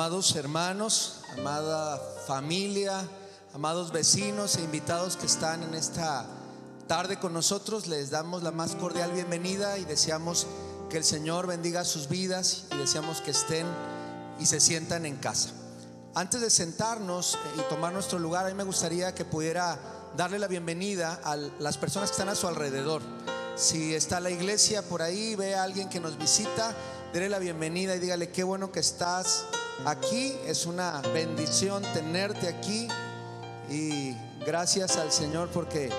Amados hermanos, amada familia, amados vecinos e invitados que están en esta tarde con nosotros, les damos la más cordial bienvenida y deseamos que el Señor bendiga sus vidas y deseamos que estén y se sientan en casa. Antes de sentarnos y tomar nuestro lugar, a mí me gustaría que pudiera darle la bienvenida a las personas que están a su alrededor. Si está la iglesia por ahí, ve a alguien que nos visita, dele la bienvenida y dígale qué bueno que estás aquí. Es una bendición tenerte aquí y gracias al Señor porque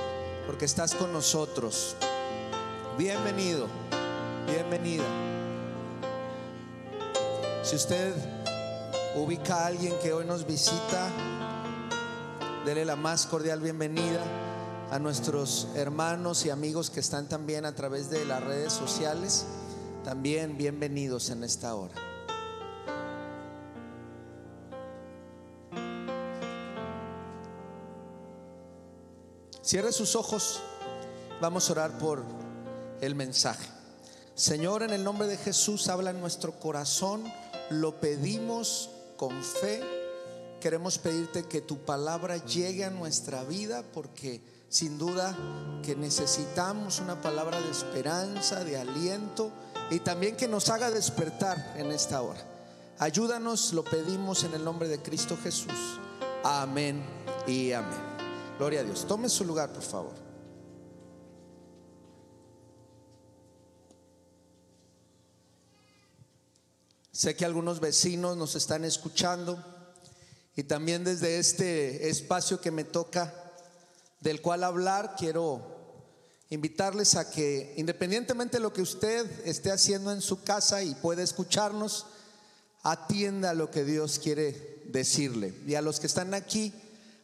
porque estás con nosotros. Bienvenido. Bienvenida. Si usted ubica a alguien que hoy nos visita, dele la más cordial bienvenida a nuestros hermanos y amigos que están también a través de las redes sociales. También bienvenidos en esta hora. Cierre sus ojos. Vamos a orar por el mensaje. Señor, en el nombre de Jesús, habla en nuestro corazón. Lo pedimos con fe. Queremos pedirte que tu palabra llegue a nuestra vida porque sin duda que necesitamos una palabra de esperanza, de aliento y también que nos haga despertar en esta hora. Ayúdanos, lo pedimos en el nombre de Cristo Jesús. Amén y amén. Gloria a Dios. Tome su lugar, por favor. Sé que algunos vecinos nos están escuchando y también desde este espacio que me toca, del cual hablar, quiero invitarles a que independientemente de lo que usted esté haciendo en su casa y puede escucharnos, atienda lo que Dios quiere decirle. Y a los que están aquí,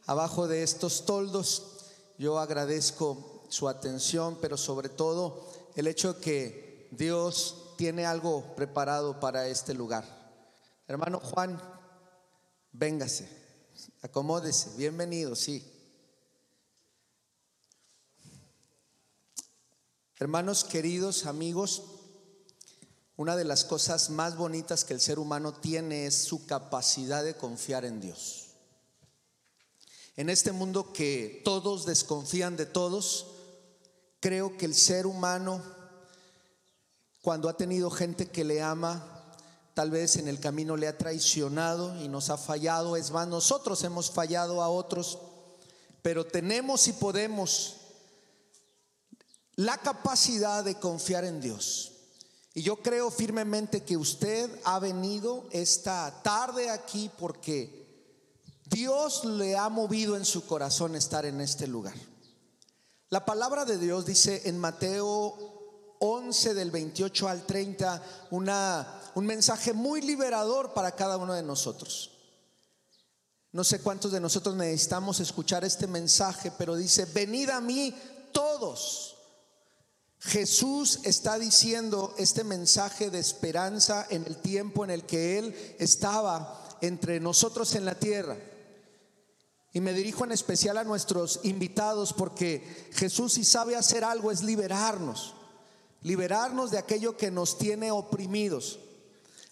abajo de estos toldos, yo agradezco su atención, pero sobre todo el hecho de que Dios tiene algo preparado para este lugar. Hermano Juan, véngase, acomódese, bienvenido, sí. Hermanos queridos, amigos, una de las cosas más bonitas que el ser humano tiene es su capacidad de confiar en Dios. En este mundo que todos desconfían de todos, creo que el ser humano cuando ha tenido gente que le ama, tal vez en el camino le ha traicionado y nos ha fallado. Es más, nosotros hemos fallado a otros, pero tenemos y podemos la capacidad de confiar en Dios. Y yo creo firmemente que usted ha venido esta tarde aquí porque Dios le ha movido en su corazón estar en este lugar. La palabra de Dios dice en Mateo 11 del 28 al 30 una, un mensaje muy liberador para cada uno de nosotros. No sé cuántos de nosotros necesitamos escuchar este mensaje, pero dice, venid a mí todos. Jesús está diciendo este mensaje de esperanza en el tiempo en el que Él estaba entre nosotros en la tierra. Y me dirijo en especial a nuestros invitados porque Jesús si sabe hacer algo es liberarnos liberarnos de aquello que nos tiene oprimidos.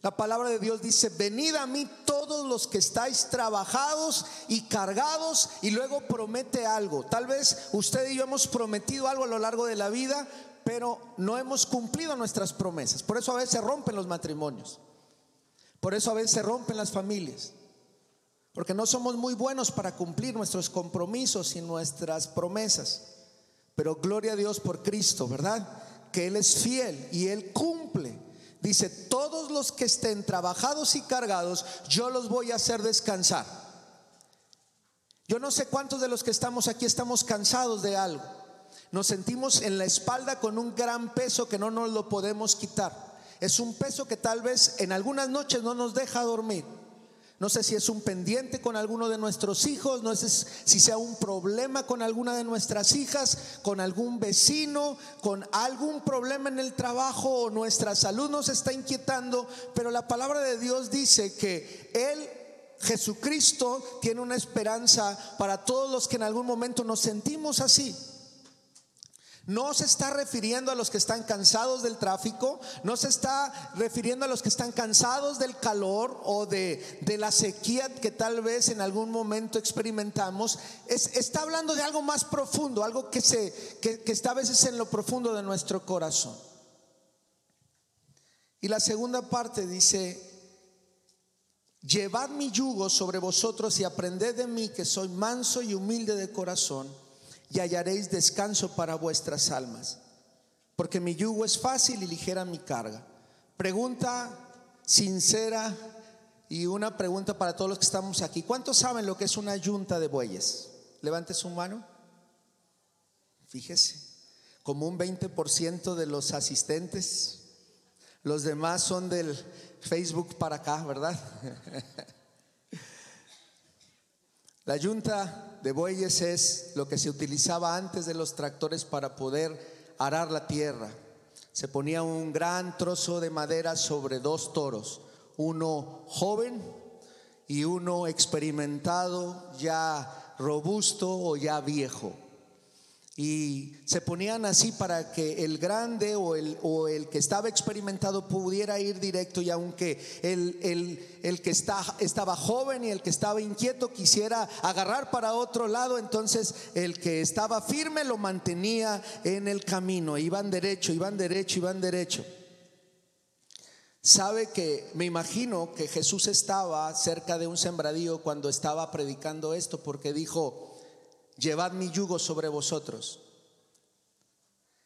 La palabra de Dios dice, venid a mí todos los que estáis trabajados y cargados y luego promete algo. Tal vez usted y yo hemos prometido algo a lo largo de la vida, pero no hemos cumplido nuestras promesas. Por eso a veces rompen los matrimonios. Por eso a veces se rompen las familias. Porque no somos muy buenos para cumplir nuestros compromisos y nuestras promesas. Pero gloria a Dios por Cristo, ¿verdad? que Él es fiel y Él cumple. Dice, todos los que estén trabajados y cargados, yo los voy a hacer descansar. Yo no sé cuántos de los que estamos aquí estamos cansados de algo. Nos sentimos en la espalda con un gran peso que no nos lo podemos quitar. Es un peso que tal vez en algunas noches no nos deja dormir. No sé si es un pendiente con alguno de nuestros hijos, no sé si sea un problema con alguna de nuestras hijas, con algún vecino, con algún problema en el trabajo o nuestra salud nos está inquietando, pero la palabra de Dios dice que Él, Jesucristo, tiene una esperanza para todos los que en algún momento nos sentimos así. No se está refiriendo a los que están cansados del tráfico, no se está refiriendo a los que están cansados del calor o de, la sequía que tal vez en algún momento experimentamos. está hablando de algo más profundo, algo que, se, que está a veces en lo profundo de nuestro corazón. Y la segunda parte dice, llevad mi yugo sobre vosotros y aprended de mí que soy manso y humilde de corazón y hallaréis descanso para vuestras almas, porque mi yugo es fácil y ligera mi carga. Pregunta sincera y una pregunta para todos los que estamos aquí. ¿Cuántos saben lo que es una yunta de bueyes? Levante su mano. Fíjese, como un 20% de los asistentes, los demás son del Facebook para acá, ¿verdad? La yunta de bueyes es lo que se utilizaba antes de los tractores para poder arar la tierra. Se ponía un gran trozo de madera sobre dos toros, uno joven y uno experimentado, ya robusto o ya viejo y se ponían así para que el grande o el, o el que estaba experimentado pudiera ir directo y aunque el, el, que está, estaba joven y el que estaba inquieto quisiera agarrar para otro lado, entonces el que estaba firme lo mantenía en el camino, iban derecho, iban derecho, iban derecho. Sabe que me imagino que Jesús estaba cerca de un sembradío cuando estaba predicando esto porque dijo, llevad mi yugo sobre vosotros.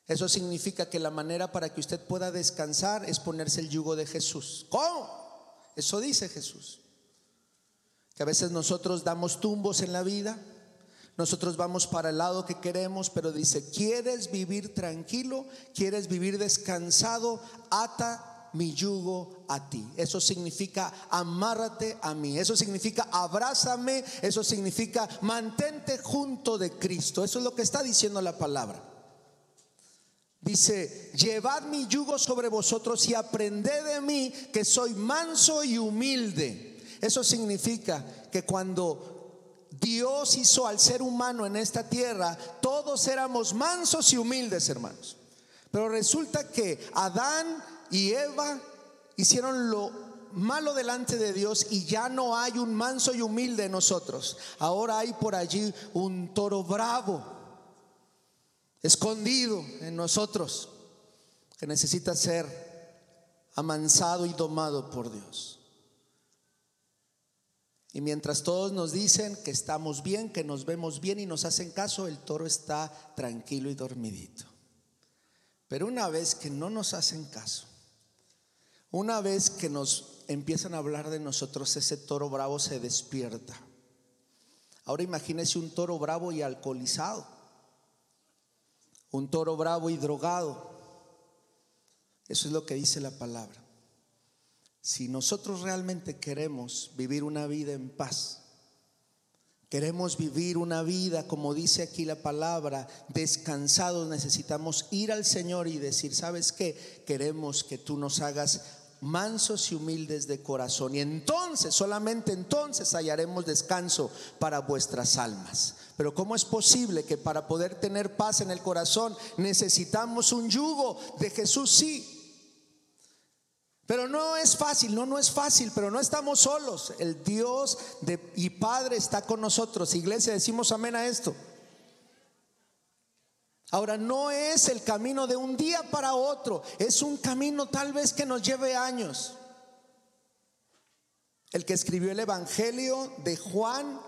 Eso significa que la manera para que usted pueda descansar es ponerse el yugo de Jesús. ¿Cómo? Eso dice Jesús. Que a veces nosotros damos tumbos en la vida, nosotros vamos para el lado que queremos, pero dice, ¿quieres vivir tranquilo? ¿Quieres vivir descansado? Ata mi yugo a ti. Eso significa amárrate a mí. Eso significa abrázame. Eso significa mantente junto de Cristo. Eso es lo que está diciendo la palabra. Dice, llevad mi yugo sobre vosotros y aprended de mí que soy manso y humilde. Eso significa que cuando Dios hizo al ser humano en esta tierra, todos éramos mansos y humildes, hermanos. Pero resulta que Adán y Eva hicieron lo malo delante de Dios y ya no hay un manso y humilde en nosotros. Ahora hay por allí un toro bravo, escondido en nosotros, que necesita ser amansado y domado por Dios. Y mientras todos nos dicen que estamos bien, que nos vemos bien y nos hacen caso, el toro está tranquilo y dormidito. Pero una vez que no nos hacen caso, una vez que nos empiezan a hablar de nosotros, ese toro bravo se despierta. Ahora imagínese un toro bravo y alcoholizado, un toro bravo y drogado. Eso es lo que dice la palabra. Si nosotros realmente queremos vivir una vida en paz, queremos vivir una vida, como dice aquí la palabra, descansados, necesitamos ir al Señor y decir, ¿sabes qué? Queremos que tú nos hagas mansos y humildes de corazón. Y entonces, solamente entonces hallaremos descanso para vuestras almas. Pero ¿cómo es posible que para poder tener paz en el corazón necesitamos un yugo de Jesús? Sí. Pero no es fácil, no, no es fácil, pero no estamos solos. El Dios de, y Padre está con nosotros. Iglesia, decimos amén a esto. Ahora, no es el camino de un día para otro, es un camino tal vez que nos lleve años. El que escribió el Evangelio de Juan,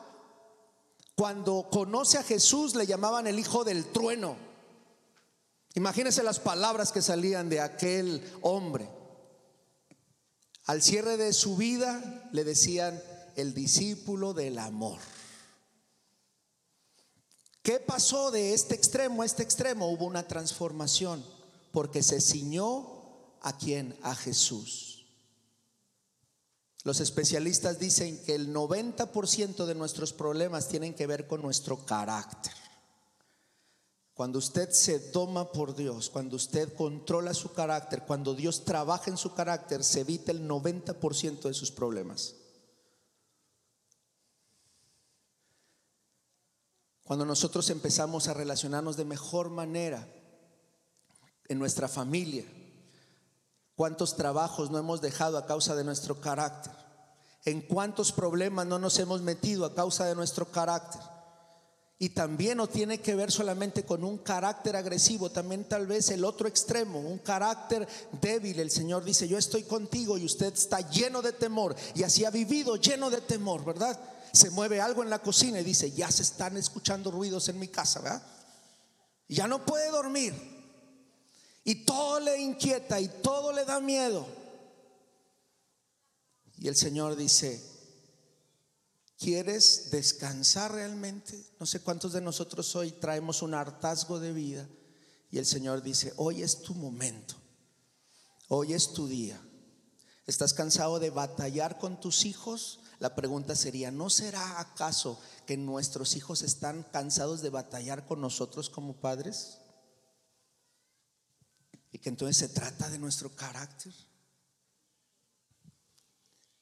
cuando conoce a Jesús, le llamaban el hijo del trueno. Imagínense las palabras que salían de aquel hombre. Al cierre de su vida le decían el discípulo del amor. ¿Qué pasó de este extremo a este extremo? Hubo una transformación porque se ciñó a quién? A Jesús. Los especialistas dicen que el 90% de nuestros problemas tienen que ver con nuestro carácter. Cuando usted se toma por Dios, cuando usted controla su carácter, cuando Dios trabaja en su carácter, se evita el 90% de sus problemas. Cuando nosotros empezamos a relacionarnos de mejor manera en nuestra familia. ¿Cuántos trabajos no hemos dejado a causa de nuestro carácter? ¿En cuántos problemas no nos hemos metido a causa de nuestro carácter? Y también no tiene que ver solamente con un carácter agresivo, también tal vez el otro extremo, un carácter débil. El Señor dice, yo estoy contigo y usted está lleno de temor. Y así ha vivido lleno de temor, ¿verdad? Se mueve algo en la cocina y dice, ya se están escuchando ruidos en mi casa, ¿verdad? Y ya no puede dormir. Y todo le inquieta y todo le da miedo. Y el Señor dice, ¿Quieres descansar realmente? No sé cuántos de nosotros hoy traemos un hartazgo de vida y el Señor dice, hoy es tu momento, hoy es tu día. ¿Estás cansado de batallar con tus hijos? La pregunta sería, ¿no será acaso que nuestros hijos están cansados de batallar con nosotros como padres? Y que entonces se trata de nuestro carácter.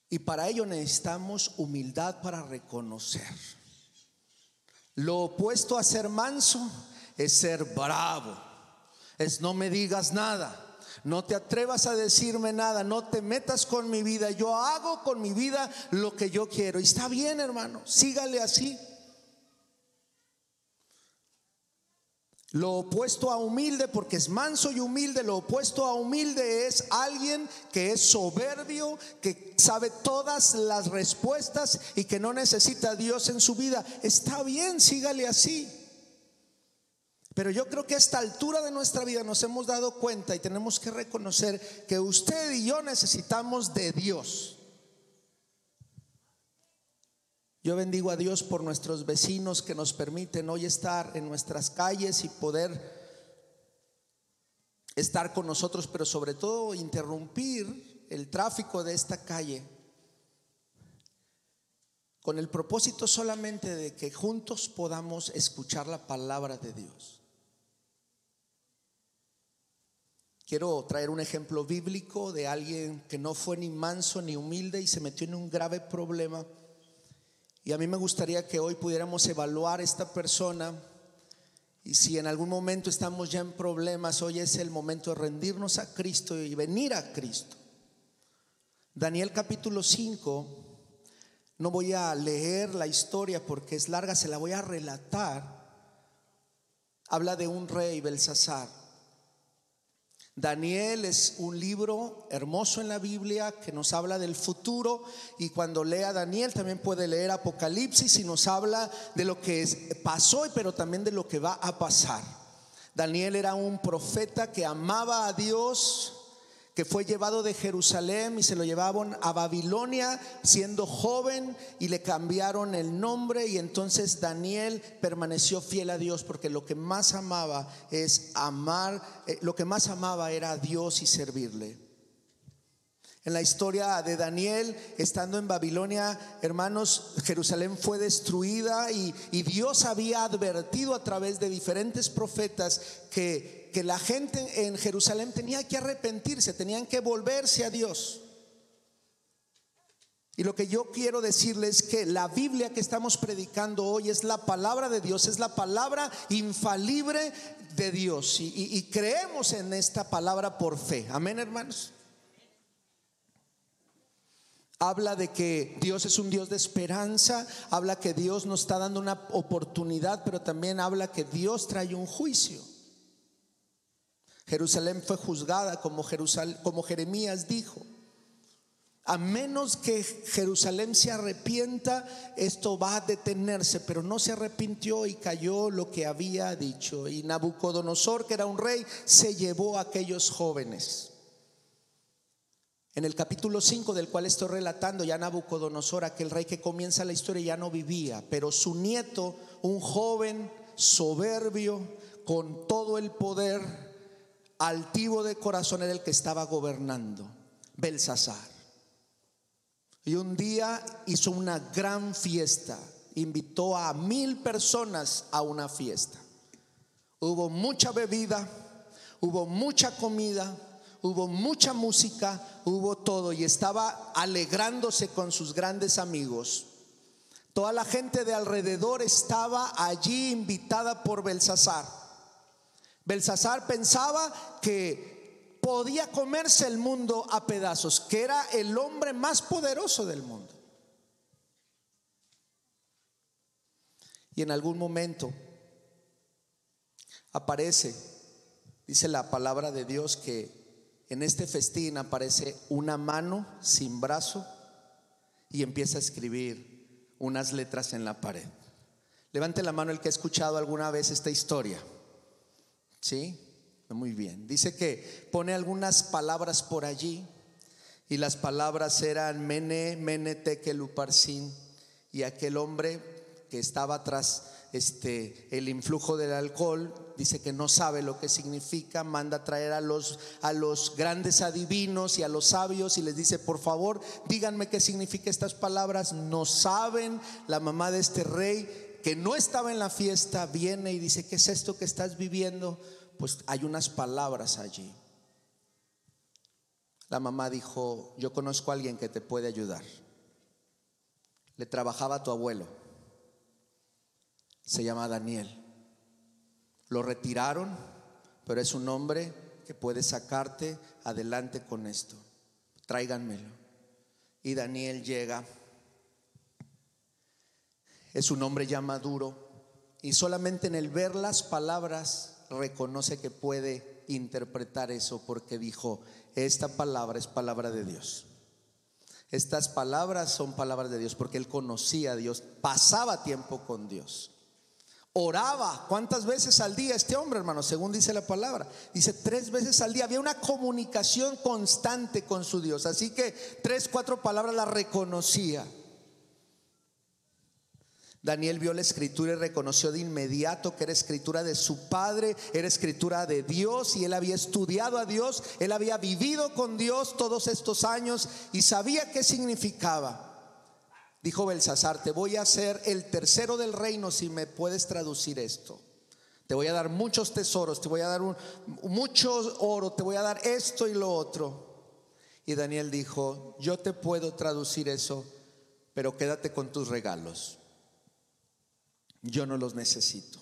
Y para ello necesitamos humildad para reconocer. Lo opuesto a ser manso es ser bravo. Es no me digas nada. No te atrevas a decirme nada, no te metas con mi vida. Yo hago con mi vida lo que yo quiero. Y está bien, hermano, sígale así. Lo opuesto a humilde, porque es manso y humilde, lo opuesto a humilde es alguien que es soberbio, que sabe todas las respuestas y que no necesita a Dios en su vida. Está bien, sígale así. Pero yo creo que a esta altura de nuestra vida nos hemos dado cuenta y tenemos que reconocer que usted y yo necesitamos de Dios. Yo bendigo a Dios por nuestros vecinos que nos permiten hoy estar en nuestras calles y poder estar con nosotros, pero sobre todo interrumpir el tráfico de esta calle con el propósito solamente de que juntos podamos escuchar la palabra de Dios. Quiero traer un ejemplo bíblico de alguien que no fue ni manso ni humilde y se metió en un grave problema y a mí me gustaría que hoy pudiéramos evaluar esta persona y si en algún momento estamos ya en problemas, hoy es el momento de rendirnos a Cristo y venir a Cristo. Daniel capítulo 5, no voy a leer la historia porque es larga, se la voy a relatar. Habla de un rey, Belsasar. Daniel es un libro hermoso en la Biblia que nos habla del futuro y cuando lea Daniel también puede leer Apocalipsis y nos habla de lo que pasó pero también de lo que va a pasar. Daniel era un profeta que amaba a Dios, que fue llevado de Jerusalén y se lo llevaban a Babilonia siendo joven y le cambiaron el nombre y entonces Daniel permaneció fiel a Dios porque lo que más amaba es amar, eh, lo que más amaba era a Dios y servirle. En la historia de Daniel, estando en Babilonia, hermanos, Jerusalén fue destruida y, y Dios había advertido a través de diferentes profetas que que la gente en Jerusalén tenía que arrepentirse, tenían que volverse a Dios. Y lo que yo quiero decirles es que la Biblia que estamos predicando hoy es la palabra de Dios, es la palabra infalible de Dios. Y, creemos en esta palabra por fe. Amén, hermanos. Habla de que Dios es un Dios de esperanza, habla que Dios nos está dando una oportunidad, pero también habla que Dios trae un juicio. Jerusalén fue juzgada como, Jeremías dijo. A menos que Jerusalén se arrepienta, esto va a detenerse, pero no se arrepintió y cayó lo que había dicho. Y Nabucodonosor, que era un rey, se llevó a aquellos jóvenes. En el capítulo 5 del cual estoy relatando, ya Nabucodonosor, aquel rey que comienza la historia, ya no vivía, pero su nieto, un joven soberbio, con todo el poder, altivo de corazón era el que estaba gobernando, Belsasar. Y un día hizo una gran fiesta, invitó a mil personas a una fiesta. Hubo mucha bebida, hubo mucha comida, hubo mucha música, hubo todo y estaba alegrándose con sus grandes amigos. Toda la gente de alrededor estaba allí invitada por Belsasar. Belsasar pensaba que podía comerse el mundo a pedazos, que era el hombre más poderoso del mundo. Y en algún momento aparece, dice la palabra de Dios, que en este festín aparece una mano sin brazo y empieza a escribir unas letras en la pared. Levante la mano el que ha escuchado alguna vez esta historia. ¿Sí? Muy bien. Dice que pone algunas palabras por allí y las palabras eran mene, mene, tekeluparsin y aquel hombre que estaba tras este, el influjo del alcohol, dice que no sabe lo que significa, manda a traer a los, a los grandes adivinos y a los sabios y les dice, por favor, díganme qué significa estas palabras. No saben, la mamá de este rey que no estaba en la fiesta viene y dice, ¿qué es esto que estás viviendo? Pues hay unas palabras allí. La mamá dijo, yo conozco a alguien que te puede ayudar. Le trabajaba tu abuelo se llama Daniel. Lo retiraron, pero es un hombre que puede sacarte adelante con esto. Tráiganmelo. Y Daniel llega. Es un hombre ya maduro y solamente en el ver las palabras reconoce que puede interpretar eso porque dijo, esta palabra es palabra de Dios. Estas palabras son palabras de Dios porque él conocía a Dios, pasaba tiempo con Dios. Oraba, ¿cuántas veces al día este hombre, hermano? Según dice la palabra. Dice tres veces al día. Había una comunicación constante con su Dios. Así que tres, cuatro palabras la reconocía. Daniel vio la escritura y reconoció de inmediato que era escritura de su padre, era escritura de Dios y él había estudiado a Dios, él había vivido con Dios todos estos años y sabía qué significaba. Dijo Belsasar, te voy a hacer el tercero del reino si me puedes traducir esto. Te voy a dar muchos tesoros, te voy a dar mucho oro, te voy a dar esto y lo otro. Y Daniel dijo, yo te puedo traducir eso, pero quédate con tus regalos. Yo no los necesito.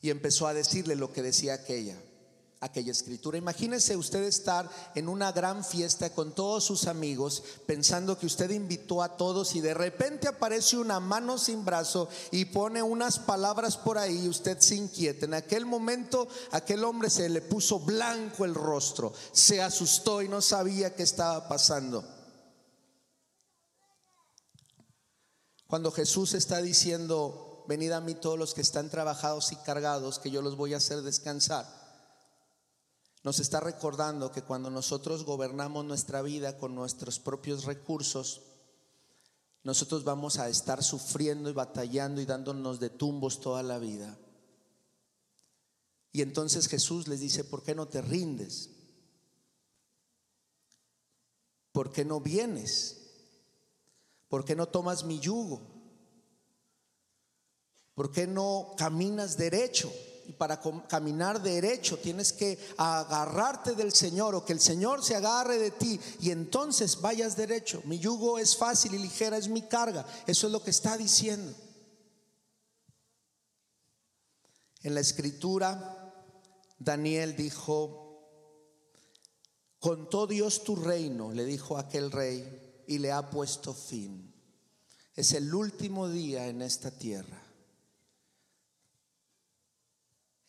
Y empezó a decirle lo que decía aquella aquella escritura. Imagínese usted estar en una gran fiesta con todos sus amigos, pensando que usted invitó a todos y de repente aparece una mano sin brazo y pone unas palabras por ahí y usted se inquieta. En aquel momento aquel hombre se le puso blanco el rostro, se asustó y no sabía qué estaba pasando. Cuando Jesús está diciendo, venid a mí todos los que están trabajados y cargados, que yo los voy a hacer descansar nos está recordando que cuando nosotros gobernamos nuestra vida con nuestros propios recursos, nosotros vamos a estar sufriendo y batallando y dándonos de tumbos toda la vida. Y entonces Jesús les dice, ¿por qué no te rindes? ¿Por qué no vienes? ¿Por qué no tomas mi yugo? ¿Por qué no caminas derecho? y para caminar derecho tienes que agarrarte del Señor o que el Señor se agarre de ti y entonces vayas derecho. Mi yugo es fácil y ligera es mi carga. Eso es lo que está diciendo. En la escritura, Daniel dijo, contó Dios tu reino, le dijo aquel rey, y le ha puesto fin. Es el último día en esta tierra.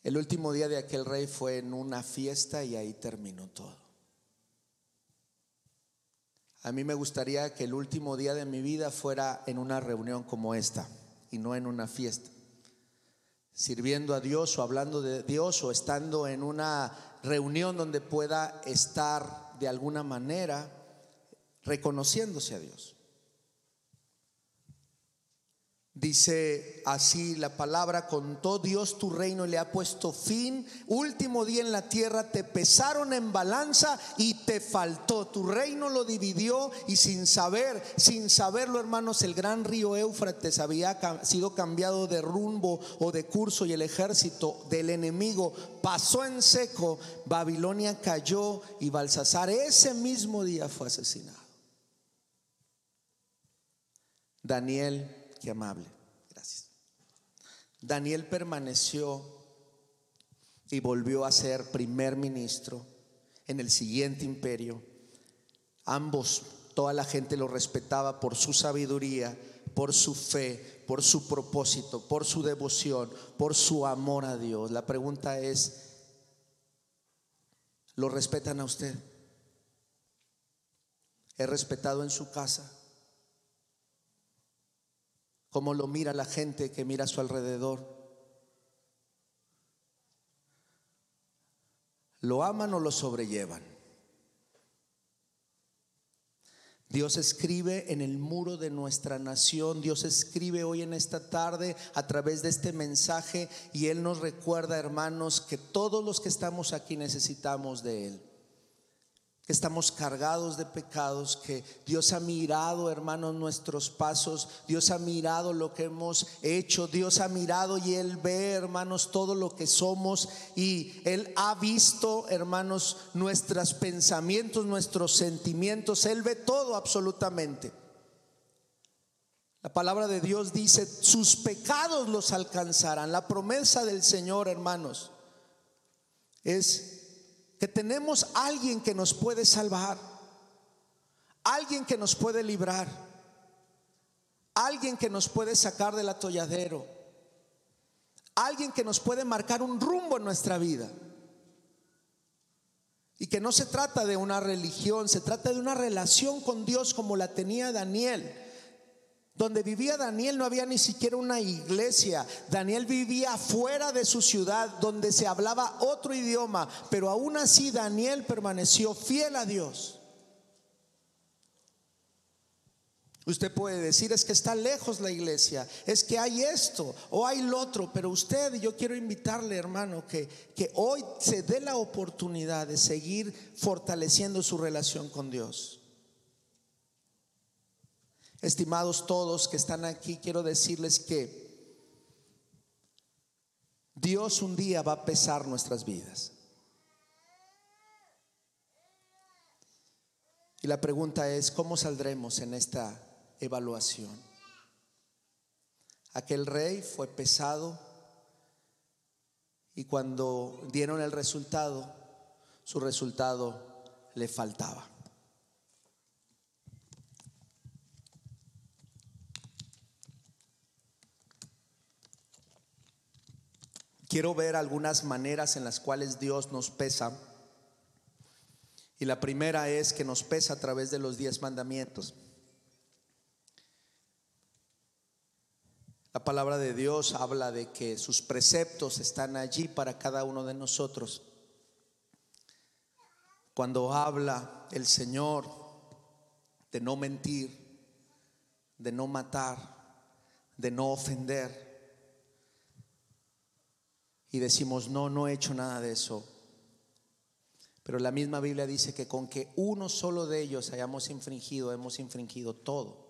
El último día de aquel rey fue en una fiesta y ahí terminó todo. A mí me gustaría que el último día de mi vida fuera en una reunión como esta y no en una fiesta. Sirviendo a Dios o hablando de Dios o estando en una reunión donde pueda estar de alguna manera reconociéndose a Dios. Dice así la palabra, contó Dios tu reino y le ha puesto fin. Último día en la tierra te pesaron en balanza y te faltó. Tu reino lo dividió y sin saber, sin saberlo hermanos, el gran río Éufrates había sido cambiado de rumbo o de curso y el ejército del enemigo pasó en seco. Babilonia cayó y Balsasar ese mismo día fue asesinado. Daniel Qué amable. Gracias. Daniel permaneció y volvió a ser primer ministro en el siguiente imperio. Ambos, toda la gente lo respetaba por su sabiduría, por su fe, por su propósito, por su devoción, por su amor a Dios. La pregunta es, ¿lo respetan a usted? ¿Es respetado en su casa? ¿Cómo lo mira la gente que mira a su alrededor? ¿Lo aman o lo sobrellevan? Dios escribe en el muro de nuestra nación, Dios escribe hoy en esta tarde a través de este mensaje y Él nos recuerda, hermanos, que todos los que estamos aquí necesitamos de Él estamos cargados de pecados, que Dios ha mirado, hermanos, nuestros pasos, Dios ha mirado lo que hemos hecho, Dios ha mirado y Él ve, hermanos, todo lo que somos y Él ha visto, hermanos, nuestros pensamientos, nuestros sentimientos, Él ve todo absolutamente. La palabra de Dios dice, sus pecados los alcanzarán. La promesa del Señor, hermanos, es que tenemos alguien que nos puede salvar, alguien que nos puede librar, alguien que nos puede sacar del atolladero, alguien que nos puede marcar un rumbo en nuestra vida. Y que no se trata de una religión, se trata de una relación con Dios como la tenía Daniel donde vivía Daniel no había ni siquiera una iglesia. Daniel vivía fuera de su ciudad donde se hablaba otro idioma, pero aún así Daniel permaneció fiel a Dios. Usted puede decir es que está lejos la iglesia, es que hay esto o hay lo otro, pero usted, yo quiero invitarle hermano, que, que hoy se dé la oportunidad de seguir fortaleciendo su relación con Dios. Estimados todos que están aquí, quiero decirles que Dios un día va a pesar nuestras vidas. Y la pregunta es, ¿cómo saldremos en esta evaluación? Aquel rey fue pesado y cuando dieron el resultado, su resultado le faltaba. Quiero ver algunas maneras en las cuales Dios nos pesa. Y la primera es que nos pesa a través de los diez mandamientos. La palabra de Dios habla de que sus preceptos están allí para cada uno de nosotros. Cuando habla el Señor de no mentir, de no matar, de no ofender, y decimos, no, no he hecho nada de eso. Pero la misma Biblia dice que con que uno solo de ellos hayamos infringido, hemos infringido todo.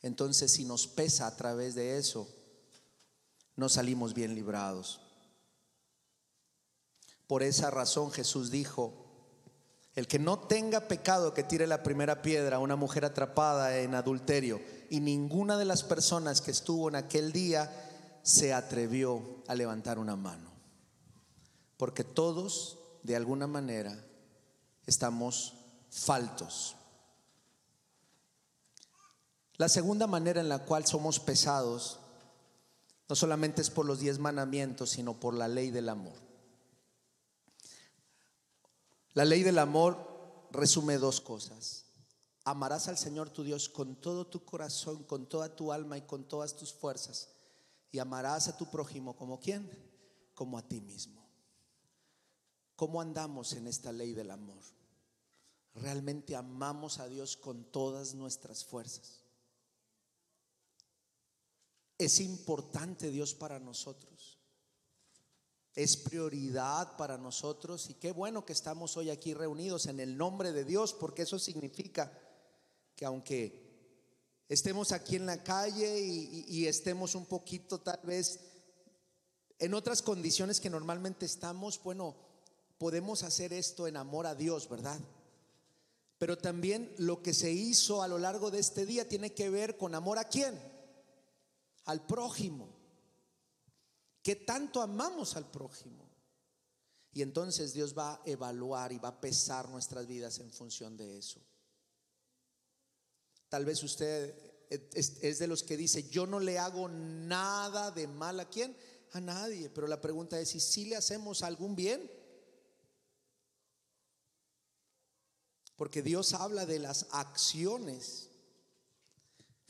Entonces, si nos pesa a través de eso, no salimos bien librados. Por esa razón Jesús dijo, el que no tenga pecado que tire la primera piedra a una mujer atrapada en adulterio. Y ninguna de las personas que estuvo en aquel día se atrevió a levantar una mano. Porque todos, de alguna manera, estamos faltos. La segunda manera en la cual somos pesados no solamente es por los diez mandamientos, sino por la ley del amor. La ley del amor resume dos cosas. Amarás al Señor tu Dios con todo tu corazón, con toda tu alma y con todas tus fuerzas y amarás a tu prójimo como quién? Como a ti mismo. ¿Cómo andamos en esta ley del amor? ¿Realmente amamos a Dios con todas nuestras fuerzas? Es importante Dios para nosotros. Es prioridad para nosotros y qué bueno que estamos hoy aquí reunidos en el nombre de Dios porque eso significa que aunque estemos aquí en la calle y, estemos un poquito tal vez en otras condiciones que normalmente estamos, bueno, podemos hacer esto en amor a Dios, ¿verdad? Pero también lo que se hizo a lo largo de este día tiene que ver con amor a quién? Al prójimo. ¿Qué tanto amamos al prójimo? Y entonces Dios va a evaluar y va a pesar nuestras vidas en función de eso. Tal vez usted es, de los que dice, yo no le hago nada de mal a quién, a nadie. Pero la pregunta es, ¿y si le hacemos algún bien? Porque Dios habla de las acciones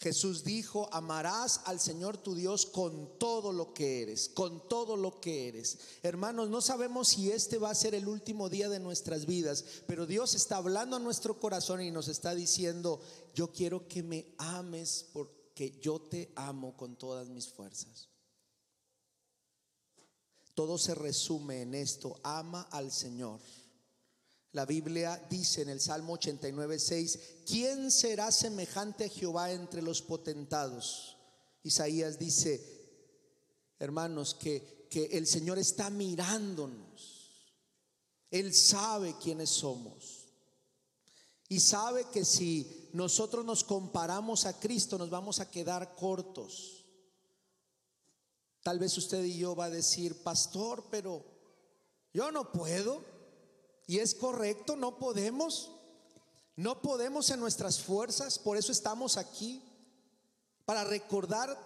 Jesús dijo, amarás al Señor tu Dios con todo lo que eres, con todo lo que eres. Hermanos, no sabemos si este va a ser el último día de nuestras vidas, pero Dios está hablando a nuestro corazón y nos está diciendo, yo quiero que me ames porque yo te amo con todas mis fuerzas. Todo se resume en esto, ama al Señor. La Biblia dice en el Salmo 89, 6, ¿quién será semejante a Jehová entre los potentados? Isaías dice, hermanos, que, que el Señor está mirándonos. Él sabe quiénes somos. Y sabe que si nosotros nos comparamos a Cristo nos vamos a quedar cortos. Tal vez usted y yo va a decir, pastor, pero yo no puedo. Y es correcto, no podemos. No podemos en nuestras fuerzas, por eso estamos aquí, para recordar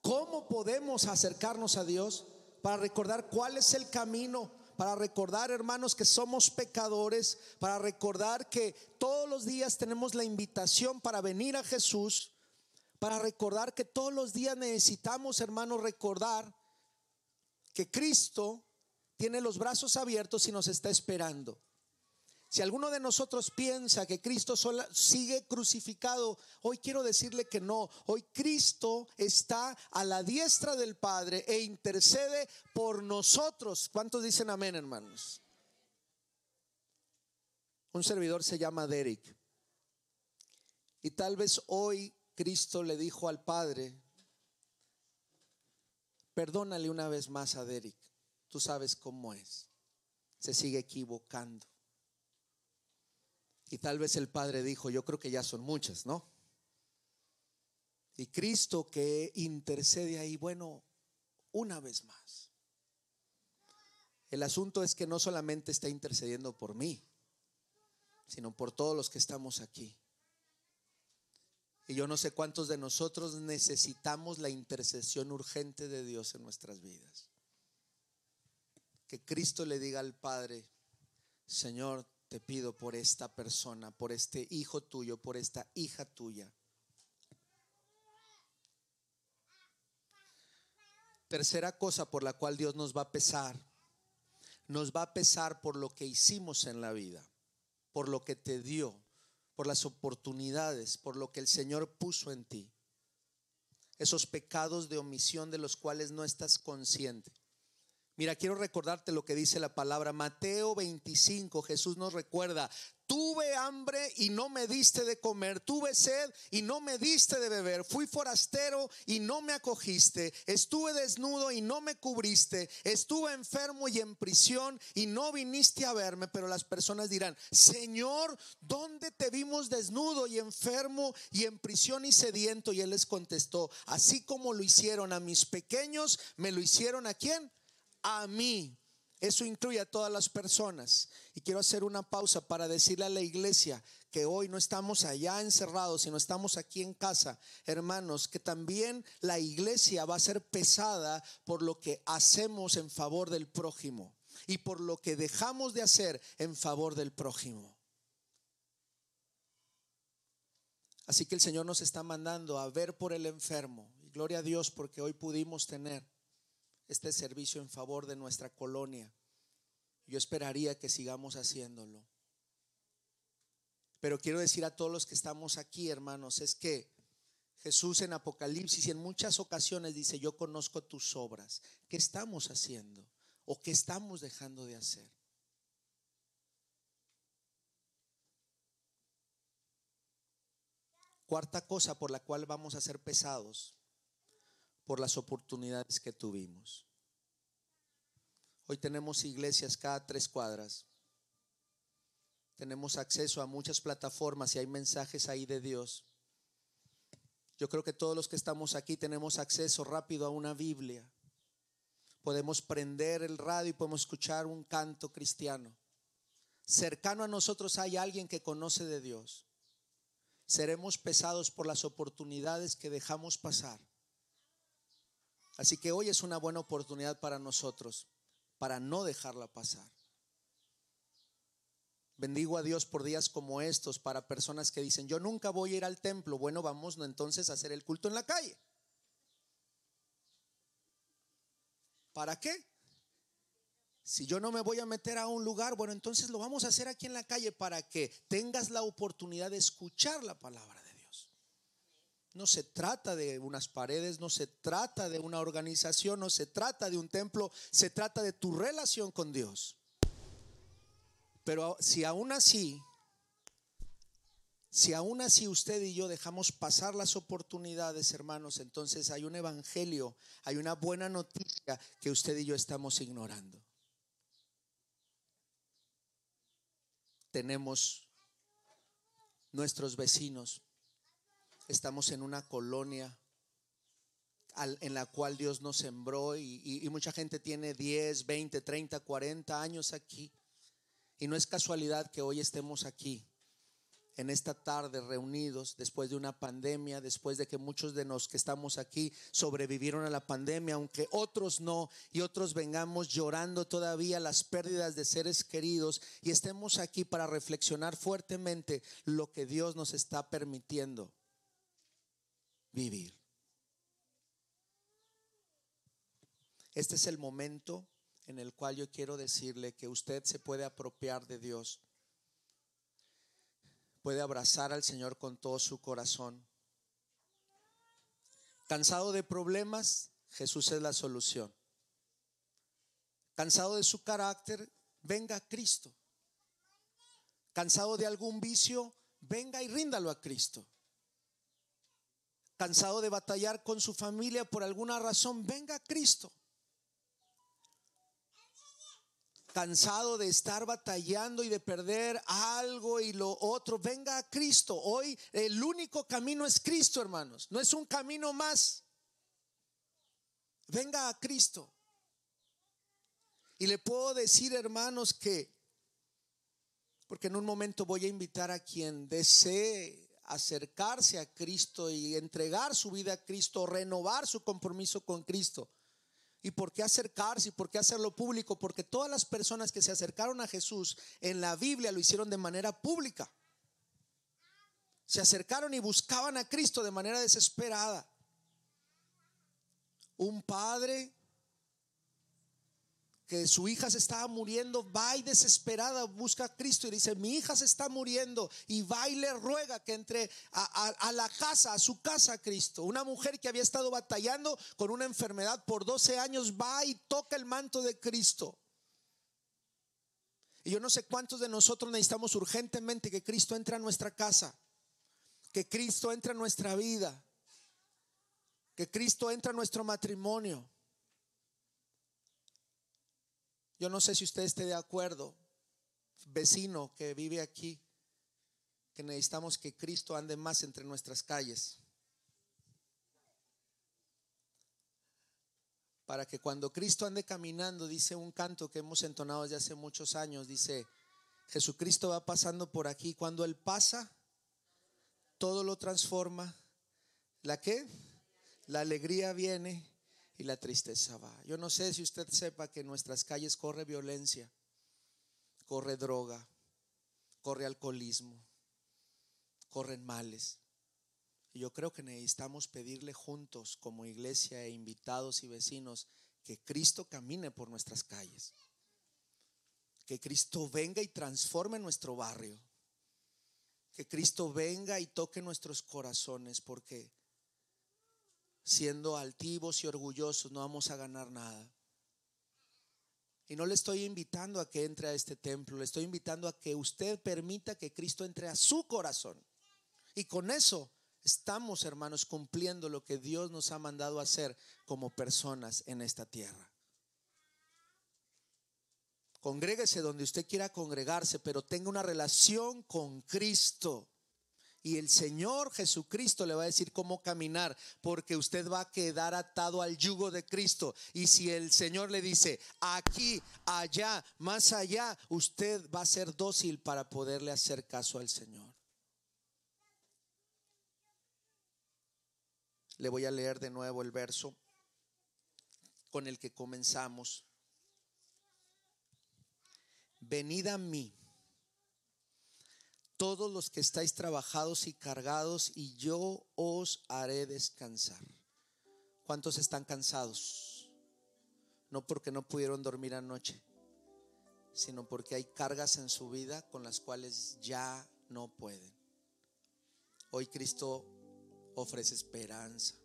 cómo podemos acercarnos a Dios, para recordar cuál es el camino, para recordar, hermanos, que somos pecadores, para recordar que todos los días tenemos la invitación para venir a Jesús, para recordar que todos los días necesitamos, hermanos, recordar que Cristo tiene los brazos abiertos y nos está esperando. Si alguno de nosotros piensa que Cristo sigue crucificado, hoy quiero decirle que no. Hoy Cristo está a la diestra del Padre e intercede por nosotros. ¿Cuántos dicen amén, hermanos? Un servidor se llama Derek. Y tal vez hoy Cristo le dijo al Padre, perdónale una vez más a Derek. Tú sabes cómo es. Se sigue equivocando. Y tal vez el Padre dijo, yo creo que ya son muchas, ¿no? Y Cristo que intercede ahí, bueno, una vez más. El asunto es que no solamente está intercediendo por mí, sino por todos los que estamos aquí. Y yo no sé cuántos de nosotros necesitamos la intercesión urgente de Dios en nuestras vidas que Cristo le diga al Padre, Señor, te pido por esta persona, por este hijo tuyo, por esta hija tuya. Tercera cosa por la cual Dios nos va a pesar, nos va a pesar por lo que hicimos en la vida, por lo que te dio, por las oportunidades, por lo que el Señor puso en ti. Esos pecados de omisión de los cuales no estás consciente. Mira, quiero recordarte lo que dice la palabra Mateo 25. Jesús nos recuerda, tuve hambre y no me diste de comer, tuve sed y no me diste de beber, fui forastero y no me acogiste, estuve desnudo y no me cubriste, estuve enfermo y en prisión y no viniste a verme. Pero las personas dirán, Señor, ¿dónde te vimos desnudo y enfermo y en prisión y sediento? Y él les contestó, así como lo hicieron a mis pequeños, me lo hicieron a quién? A mí. Eso incluye a todas las personas. Y quiero hacer una pausa para decirle a la iglesia que hoy no estamos allá encerrados, sino estamos aquí en casa, hermanos, que también la iglesia va a ser pesada por lo que hacemos en favor del prójimo y por lo que dejamos de hacer en favor del prójimo. Así que el Señor nos está mandando a ver por el enfermo. Y gloria a Dios porque hoy pudimos tener este servicio en favor de nuestra colonia. Yo esperaría que sigamos haciéndolo. Pero quiero decir a todos los que estamos aquí, hermanos, es que Jesús en Apocalipsis y en muchas ocasiones dice, yo conozco tus obras. ¿Qué estamos haciendo? ¿O qué estamos dejando de hacer? Cuarta cosa por la cual vamos a ser pesados por las oportunidades que tuvimos. Hoy tenemos iglesias cada tres cuadras. Tenemos acceso a muchas plataformas y hay mensajes ahí de Dios. Yo creo que todos los que estamos aquí tenemos acceso rápido a una Biblia. podemos prender el radio y podemos escuchar un canto cristiano. Cercano a nosotros hay alguien que conoce de Dios. Seremos pesados por las oportunidades que dejamos pasar. Así que hoy es una buena oportunidad para nosotros, para no dejarla pasar. Bendigo a Dios por días como estos para personas que dicen, yo nunca voy a ir al templo. Bueno, vamos entonces a hacer el culto en la calle. ¿Para qué? Si yo no me voy a meter a un lugar, bueno, entonces lo vamos a hacer aquí en la calle para que tengas la oportunidad de escuchar la palabra. No se trata de unas paredes, no se trata de una organización, no se trata de un templo, se trata de tu relación con Dios. Pero si aún así si aún así usted y yo dejamos pasar las oportunidades, hermanos, entonces hay un evangelio, hay una buena noticia que usted y yo estamos ignorando. Tenemos nuestros vecinos, estamos en una colonia en la cual Dios nos sembró y, mucha gente tiene 10, 20, 30, 40 años aquí. Y no es casualidad que hoy estemos aquí en esta tarde reunidos después de una pandemia, después de que muchos de los que estamos aquí sobrevivieron a la pandemia, aunque otros no, y otros vengamos llorando todavía las pérdidas de seres queridos, y estemos aquí para reflexionar fuertemente lo que Dios nos está permitiendo vivir. Este es el momento en el cual yo quiero decirle que usted se puede apropiar de Dios puede abrazar al Señor con todo su corazón. Cansado de problemas, Jesús es la solución. Cansado de su carácter, venga a Cristo. Cansado de algún vicio, venga y ríndalo a Cristo. Cansado de batallar con su familia por alguna razón, venga a Cristo. cansado de estar batallando y de perder algo y lo otro, venga a Cristo. Hoy el único camino es Cristo, hermanos. No es un camino más. Venga a Cristo. Y le puedo decir, hermanos, que, porque en un momento voy a invitar a quien desee acercarse a Cristo y entregar su vida a Cristo, renovar su compromiso con Cristo ¿Y por qué acercarse y por qué hacerlo público? Porque todas las personas que se acercaron a Jesús en la Biblia lo hicieron de manera pública. Se acercaron y buscaban a Cristo de manera desesperada. Un padre que su hija se estaba muriendo, va y desesperada busca a Cristo y dice, mi hija se está muriendo y va y le ruega que entre a, la casa, a su casa Cristo. Una mujer que había estado batallando con una enfermedad por 12 años va y toca el manto de Cristo. Y yo no sé cuántos de nosotros necesitamos urgentemente que Cristo entre a nuestra casa, que Cristo entre a nuestra vida, que Cristo entre a nuestro matrimonio. Yo no sé si usted esté de acuerdo, vecino que vive aquí, que necesitamos que Cristo ande más entre nuestras calles. Para que cuando Cristo ande caminando, dice un canto que hemos entonado desde hace muchos años, dice, Jesucristo va pasando por aquí. Cuando Él pasa, todo lo transforma. ¿La qué? La alegría viene y la tristeza va. Yo no sé si usted sepa que en nuestras calles corre violencia, corre droga, corre alcoholismo, corren males. Y yo creo que necesitamos pedirle juntos como iglesia e invitados y vecinos que Cristo camine por nuestras calles. Que Cristo venga y transforme nuestro barrio. Que Cristo venga y toque nuestros corazones porque siendo altivos y orgullosos, no vamos a ganar nada. Y no le estoy invitando a que entre a este templo, le estoy invitando a que usted permita que Cristo entre a su corazón. Y con eso estamos, hermanos, cumpliendo lo que Dios nos ha mandado hacer como personas en esta tierra. Congréguese donde usted quiera congregarse, pero tenga una relación con Cristo Y el Señor Jesucristo le va a decir cómo caminar, porque usted va a quedar atado al yugo de Cristo. Y si el Señor le dice, aquí, allá, más allá, usted va a ser dócil para poderle hacer caso al Señor. Le voy a leer de nuevo el verso con el que comenzamos. Venid a mí, todos los que estáis trabajados y cargados, y yo os haré descansar. ¿Cuántos están cansados? No porque no pudieron dormir anoche, sino porque hay cargas en su vida con las cuales ya no pueden. Hoy Cristo ofrece esperanza.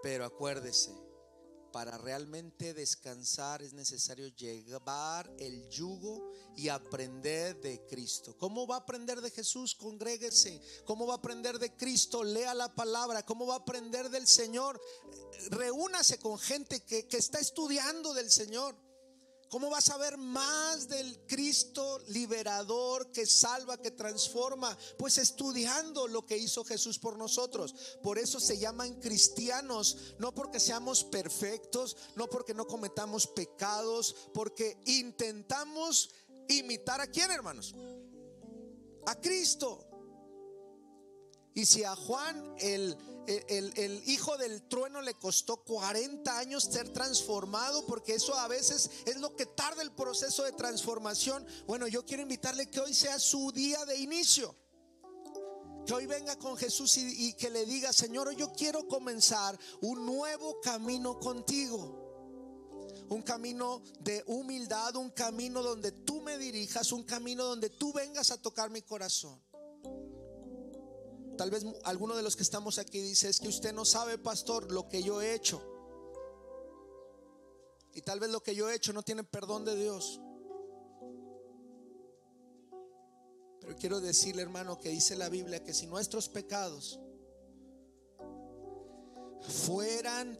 Pero acuérdese, para realmente descansar es necesario llevar el yugo y aprender de Cristo. ¿Cómo va a aprender de Jesús? Congréguese. ¿Cómo va a aprender de Cristo? Lea la palabra. ¿Cómo va a aprender del Señor? Reúnase con gente que, que está estudiando del Señor. ¿Cómo vas a ver más del Cristo liberador que salva, que transforma? Pues estudiando lo que hizo Jesús por nosotros. Por eso se llaman cristianos, no porque seamos perfectos, no porque no cometamos pecados, porque intentamos imitar a quién, hermanos? A Cristo. Y si a Juan el el, hijo del trueno le costó 40 años ser transformado, porque eso a veces es lo que tarda el proceso de transformación. Bueno, yo quiero invitarle que hoy sea su día de inicio. Que hoy venga con Jesús y, y que le diga, Señor, yo quiero comenzar un nuevo camino contigo un camino de humildad, un camino donde tú me dirijas, un camino donde tú vengas a tocar mi corazón. Tal vez alguno de los que estamos aquí dice, es que usted no sabe, pastor, lo que yo he hecho. Y tal vez lo que yo he hecho no tiene perdón de Dios. Pero quiero decirle, hermano, que dice la Biblia que si nuestros pecados fueran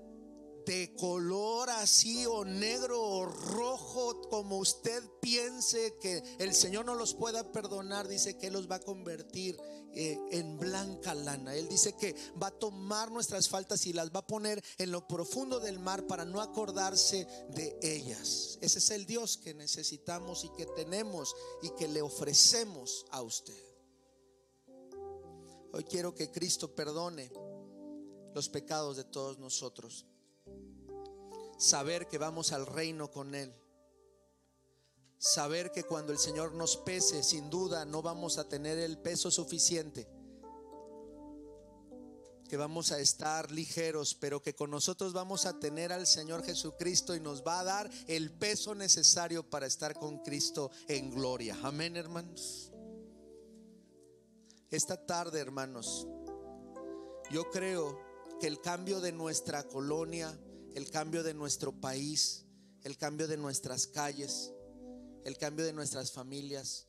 de color así o negro o rojo como usted piense que el Señor no los pueda perdonar, dice que los va a convertir eh, en blanca lana. Él dice que va a tomar nuestras faltas y las va a poner en lo profundo del mar para no acordarse de ellas. Ese es el Dios que necesitamos y que tenemos y que le ofrecemos a usted. Hoy quiero que Cristo perdone los pecados de todos nosotros. Saber que vamos al reino con Él saber que cuando el Señor nos pese, sin duda no vamos a tener el peso suficiente, que vamos a estar ligeros, pero que con nosotros vamos a tener al Señor Jesucristo y nos va a dar el peso necesario para estar con Cristo en gloria. Amén, hermanos. Esta tarde, hermanos, yo creo que el cambio de nuestra colonia, el cambio de nuestro país, el cambio de nuestras calles, el cambio de nuestras familias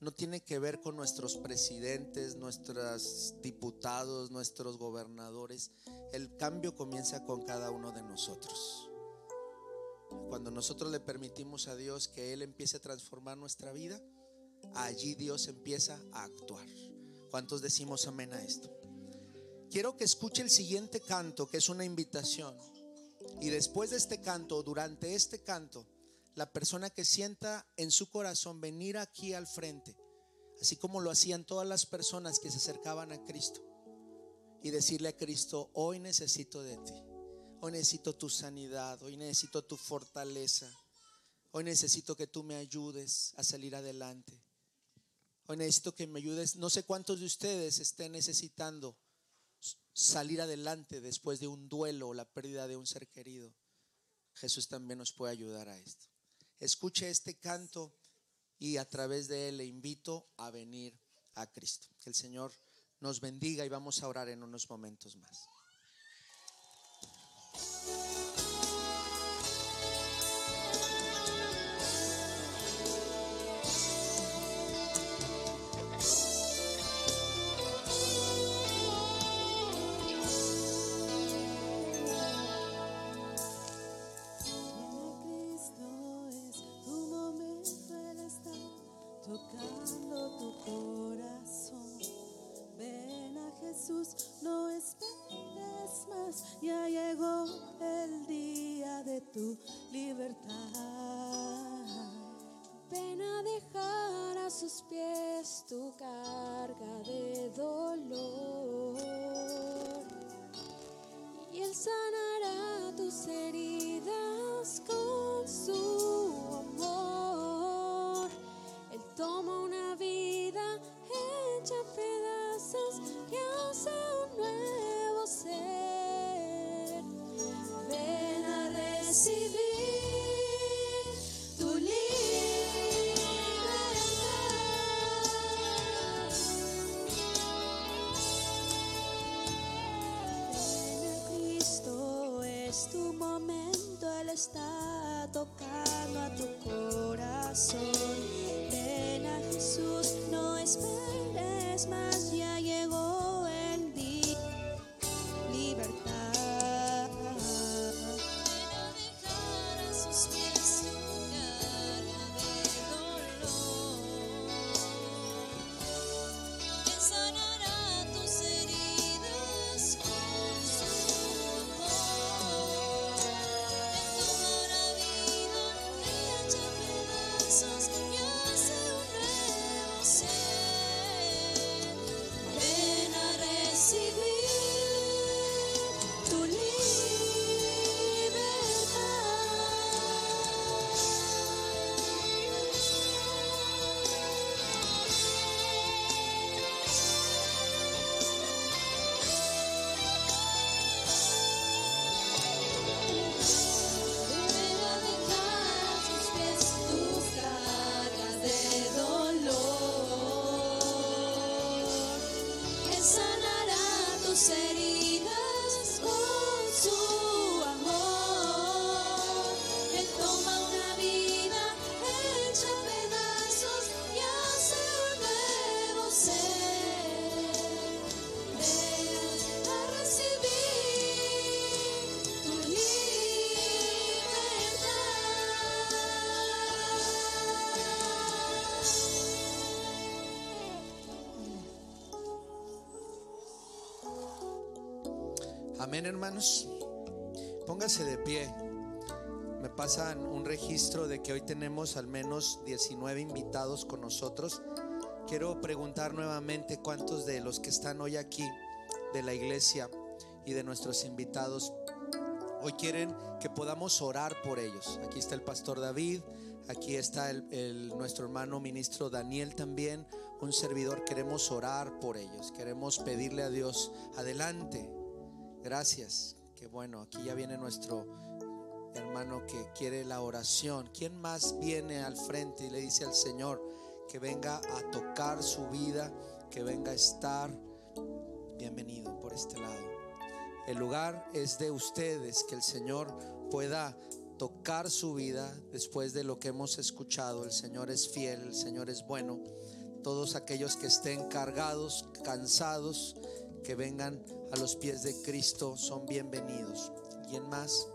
no tiene que ver con nuestros presidentes, nuestros diputados, nuestros gobernadores. El cambio comienza con cada uno de nosotros. Cuando nosotros le permitimos a Dios que Él empiece a transformar nuestra vida, allí Dios empieza a actuar. ¿Cuántos decimos amén a esto? Quiero que escuche el siguiente canto, que es una invitación. Y después de este canto, durante este canto, la persona que sienta en su corazón venir aquí al frente, así como lo hacían todas las personas que se acercaban a Cristo, y decirle a Cristo, hoy necesito de ti, hoy necesito tu sanidad, hoy necesito tu fortaleza, hoy necesito que tú me ayudes a salir adelante, hoy necesito que me ayudes, no sé cuántos de ustedes estén necesitando salir adelante después de un duelo o la pérdida de un ser querido. Jesús también nos puede ayudar a esto escuche este canto y a través de él le invito a venir a Cristo. Que el Señor nos bendiga y vamos a orar en unos momentos más. Amén, hermanos. Póngase de pie. Me pasan un registro de que hoy tenemos al menos 19 invitados con nosotros. Quiero preguntar nuevamente cuántos de los que están hoy aquí de la iglesia y de nuestros invitados hoy quieren que podamos orar por ellos. Aquí está el pastor David, aquí está nuestro hermano ministro Daniel también, un servidor. Queremos orar por ellos, queremos pedirle a Dios adelante. Gracias. Qué bueno, aquí ya viene nuestro hermano que quiere la oración. ¿Quién más viene al frente y le dice al Señor que venga a tocar su vida, que venga a estar? Bienvenido por este lado. El lugar es de ustedes, que el Señor pueda tocar su vida después de lo que hemos escuchado. El Señor es fiel, el Señor es bueno. Todos aquellos que estén cargados, cansados, que vengan a los pies de Cristo son bienvenidos. ¿Quién más?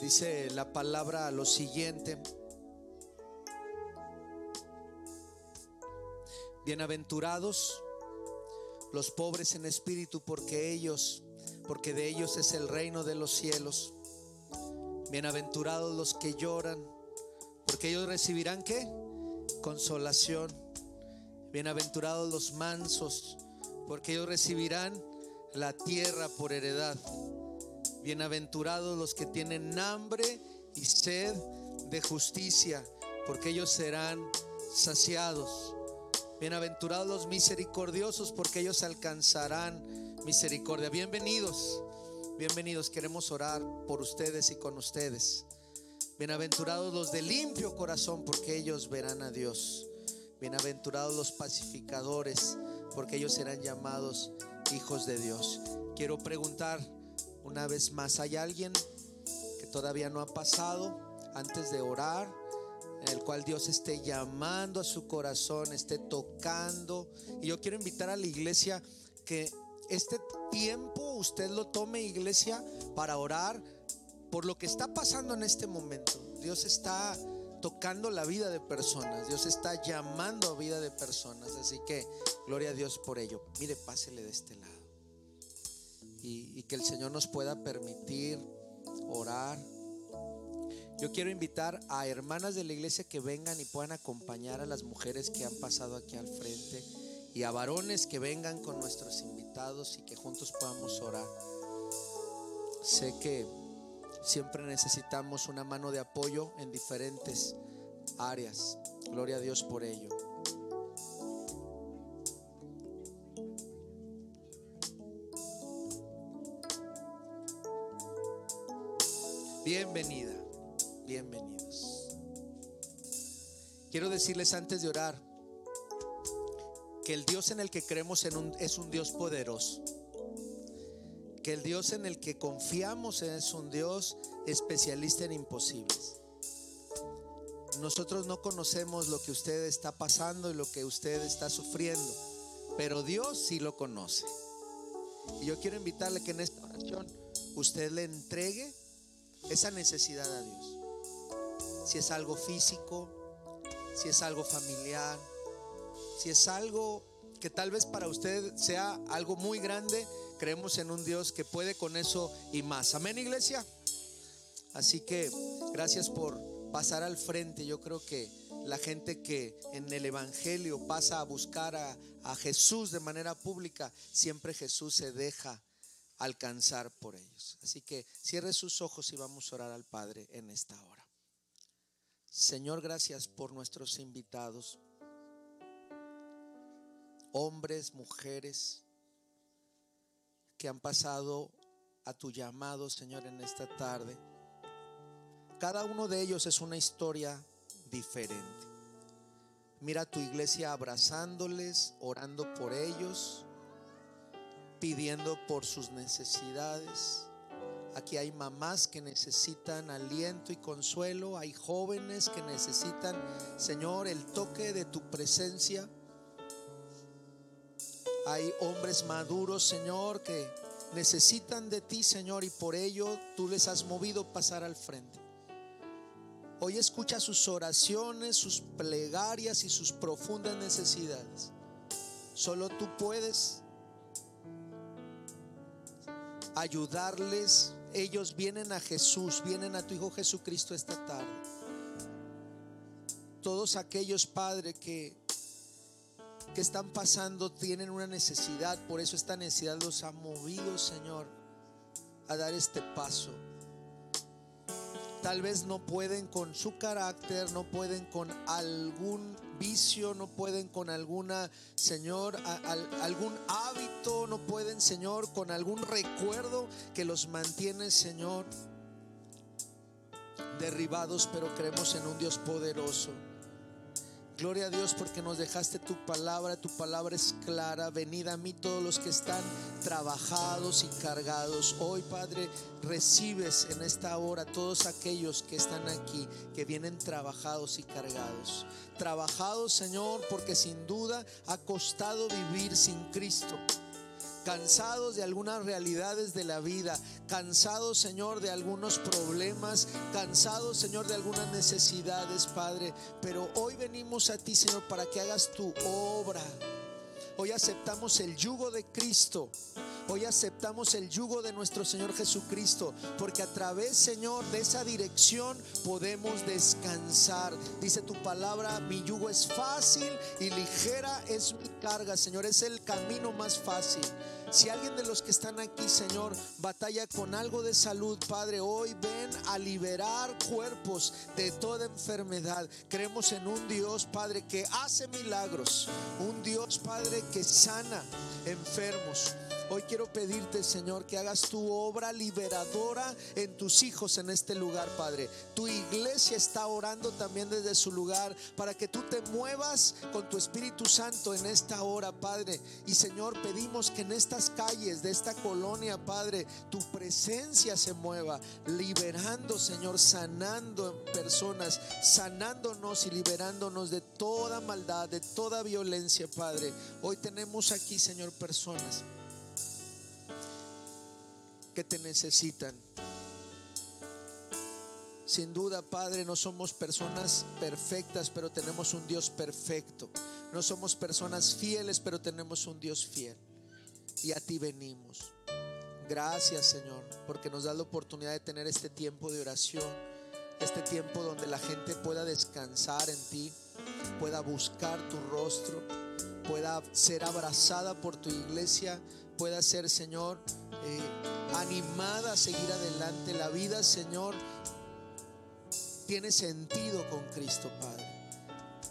Dice la palabra lo siguiente. Bienaventurados los pobres en espíritu, porque ellos, porque de ellos es el reino de los cielos. Bienaventurados los que lloran, porque ellos recibirán qué? Consolación. Bienaventurados los mansos, porque ellos recibirán la tierra por heredad. Bienaventurados los que tienen hambre y sed de justicia, porque ellos serán saciados. Bienaventurados los misericordiosos, porque ellos alcanzarán misericordia. Bienvenidos, bienvenidos. Queremos orar por ustedes y con ustedes. Bienaventurados los de limpio corazón, porque ellos verán a Dios. Bienaventurados los pacificadores, porque ellos serán llamados hijos de Dios. Quiero preguntar una vez más, ¿hay alguien que todavía no ha pasado antes de orar? En el cual Dios esté llamando a su corazón, esté tocando. Y yo quiero invitar a la iglesia que este tiempo usted lo tome, iglesia, para orar por lo que está pasando en este momento. Dios está tocando la vida de personas. Dios está llamando a vida de personas. Así que gloria a Dios por ello. Mire, pásele de este lado. Y, y que el Señor nos pueda permitir orar. Yo quiero invitar a hermanas de la iglesia que vengan y puedan acompañar a las mujeres que han pasado aquí al frente y a varones que vengan con nuestros invitados y que juntos podamos orar. Sé que siempre necesitamos una mano de apoyo en diferentes áreas. Gloria a Dios por ello. Bienvenida, bienvenidos. Quiero decirles antes de orar que el Dios en el que creemos es un Dios poderoso. Que el Dios en el que confiamos es un Dios especialista en imposibles. Nosotros no conocemos lo que usted está pasando y lo que usted está sufriendo, pero Dios sí lo conoce. Y yo quiero invitarle que en esta oración usted le entregue esa necesidad a Dios. Si es algo físico, si es algo familiar, si es algo que tal vez para usted sea algo muy grande, creemos en un Dios que puede con eso y más. Amén, iglesia. Así que gracias por pasar al frente. Yo creo que la gente que en el Evangelio pasa a buscar a, Jesús de manera pública, siempre Jesús se deja alcanzar por ellos. Así que cierre sus ojos y vamos a orar al Padre en esta hora. Señor, gracias por nuestros invitados, hombres, mujeres, que han pasado a tu llamado, Señor, en esta tarde. Cada uno de ellos es una historia diferente. Mira tu iglesia abrazándoles, orando por ellos, pidiendo por sus necesidades. Aquí hay mamás que necesitan aliento y consuelo, hay jóvenes que necesitan, Señor, el toque de tu presencia. Hay hombres maduros, Señor, que necesitan de ti, Señor, y por ello tú les has movido pasar al frente. Hoy escucha sus oraciones, sus plegarias y sus profundas necesidades. Solo tú puedes ayudarles. Ellos vienen a Jesús, vienen a tu Hijo Jesucristo esta tarde. Todos aquellos, Padre, que, que están pasando tienen una necesidad. Por eso esta necesidad los ha movido, Señor, a dar este paso. Tal vez no pueden con su carácter, no pueden con algún vicio, no pueden con alguna, Señor, algún hábito, no pueden, Señor, con algún recuerdo que los mantiene, Señor, derribados, pero creemos en un Dios poderoso. Gloria a Dios porque nos dejaste tu palabra, tu palabra es clara. Venid a mí todos los que están trabajados y cargados. Hoy, Padre, recibes en esta hora todos aquellos que están aquí, que vienen trabajados y cargados. Trabajados, Señor, porque sin duda ha costado vivir sin Cristo cansados de algunas realidades de la vida, cansados, Señor, de algunos problemas, cansados, Señor, de algunas necesidades, Padre. Pero hoy venimos a ti, Señor, para que hagas tu obra. Hoy aceptamos el yugo de Cristo. Hoy aceptamos el yugo de nuestro Señor Jesucristo, porque a través, Señor, de esa dirección podemos descansar. Dice tu palabra, mi yugo es fácil y ligera es mi carga, Señor, es el camino más fácil. Si alguien de los que están aquí, Señor, batalla con algo de salud, Padre, hoy ven a liberar cuerpos de toda enfermedad. Creemos en un Dios, Padre, que hace milagros, un Dios, Padre, que sana enfermos. Hoy quiero pedirte, Señor, que hagas tu obra liberadora en tus hijos en este lugar, Padre. Tu iglesia está orando también desde su lugar para que tú te muevas con tu Espíritu Santo en esta hora, Padre. Y Señor, pedimos que en calles de esta colonia, Padre, tu presencia se mueva, liberando, Señor, sanando personas, sanándonos y liberándonos de toda maldad, de toda violencia, Padre. Hoy tenemos aquí, Señor, personas que te necesitan. Sin duda, Padre, no somos personas perfectas, pero tenemos un Dios perfecto. No somos personas fieles, pero tenemos un Dios fiel. Y a ti venimos. Gracias Señor, porque nos das la oportunidad de tener este tiempo de oración, este tiempo donde la gente pueda descansar en ti, pueda buscar tu rostro, pueda ser abrazada por tu iglesia, pueda ser Señor eh, animada a seguir adelante. La vida Señor tiene sentido con Cristo Padre.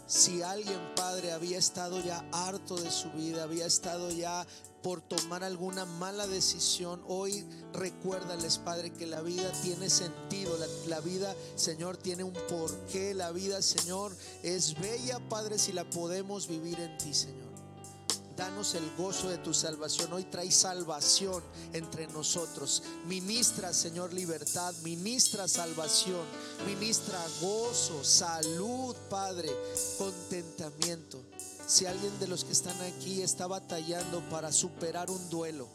Si alguien, Padre, había estado ya harto de su vida, había estado ya por tomar alguna mala decisión, hoy recuérdales, Padre, que la vida tiene sentido, la, vida, Señor, tiene un porqué, la vida, Señor, es bella, Padre, si la podemos vivir en ti, Señor. Danos el gozo de tu salvación. Hoy trae salvación entre nosotros. Ministra, Señor, libertad. Ministra salvación. Ministra gozo, salud, Padre, contentamiento. Si alguien de los que están aquí está batallando para superar un duelo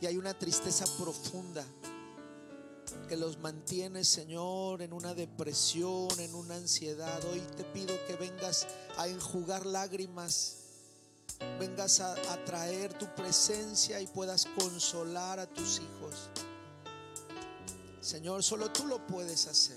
y hay una tristeza profunda que los mantiene, Señor, en una depresión, en una ansiedad, hoy te pido que vengas a enjugar lágrimas vengas a, traer tu presencia y puedas consolar a tus hijos. Señor, solo tú lo puedes hacer.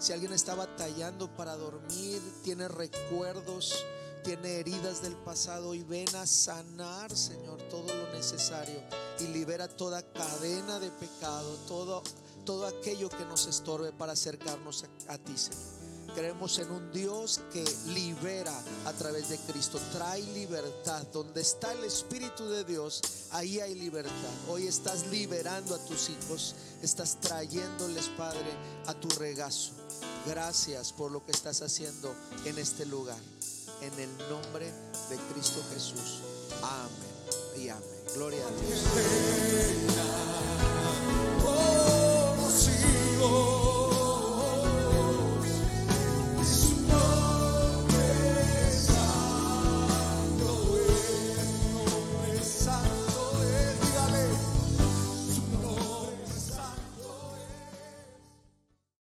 Si alguien está batallando para dormir, tiene recuerdos, tiene heridas del pasado y ven a sanar, Señor, todo lo necesario y libera toda cadena de pecado, todo, todo aquello que nos estorbe para acercarnos a, a ti, Señor. Creemos en un Dios que libera a través de Cristo, trae libertad. Donde está el Espíritu de Dios, ahí hay libertad. Hoy estás liberando a tus hijos, estás trayéndoles, Padre, a tu regazo. Gracias por lo que estás haciendo en este lugar. En el nombre de Cristo Jesús. Amén y amén. Gloria a Dios.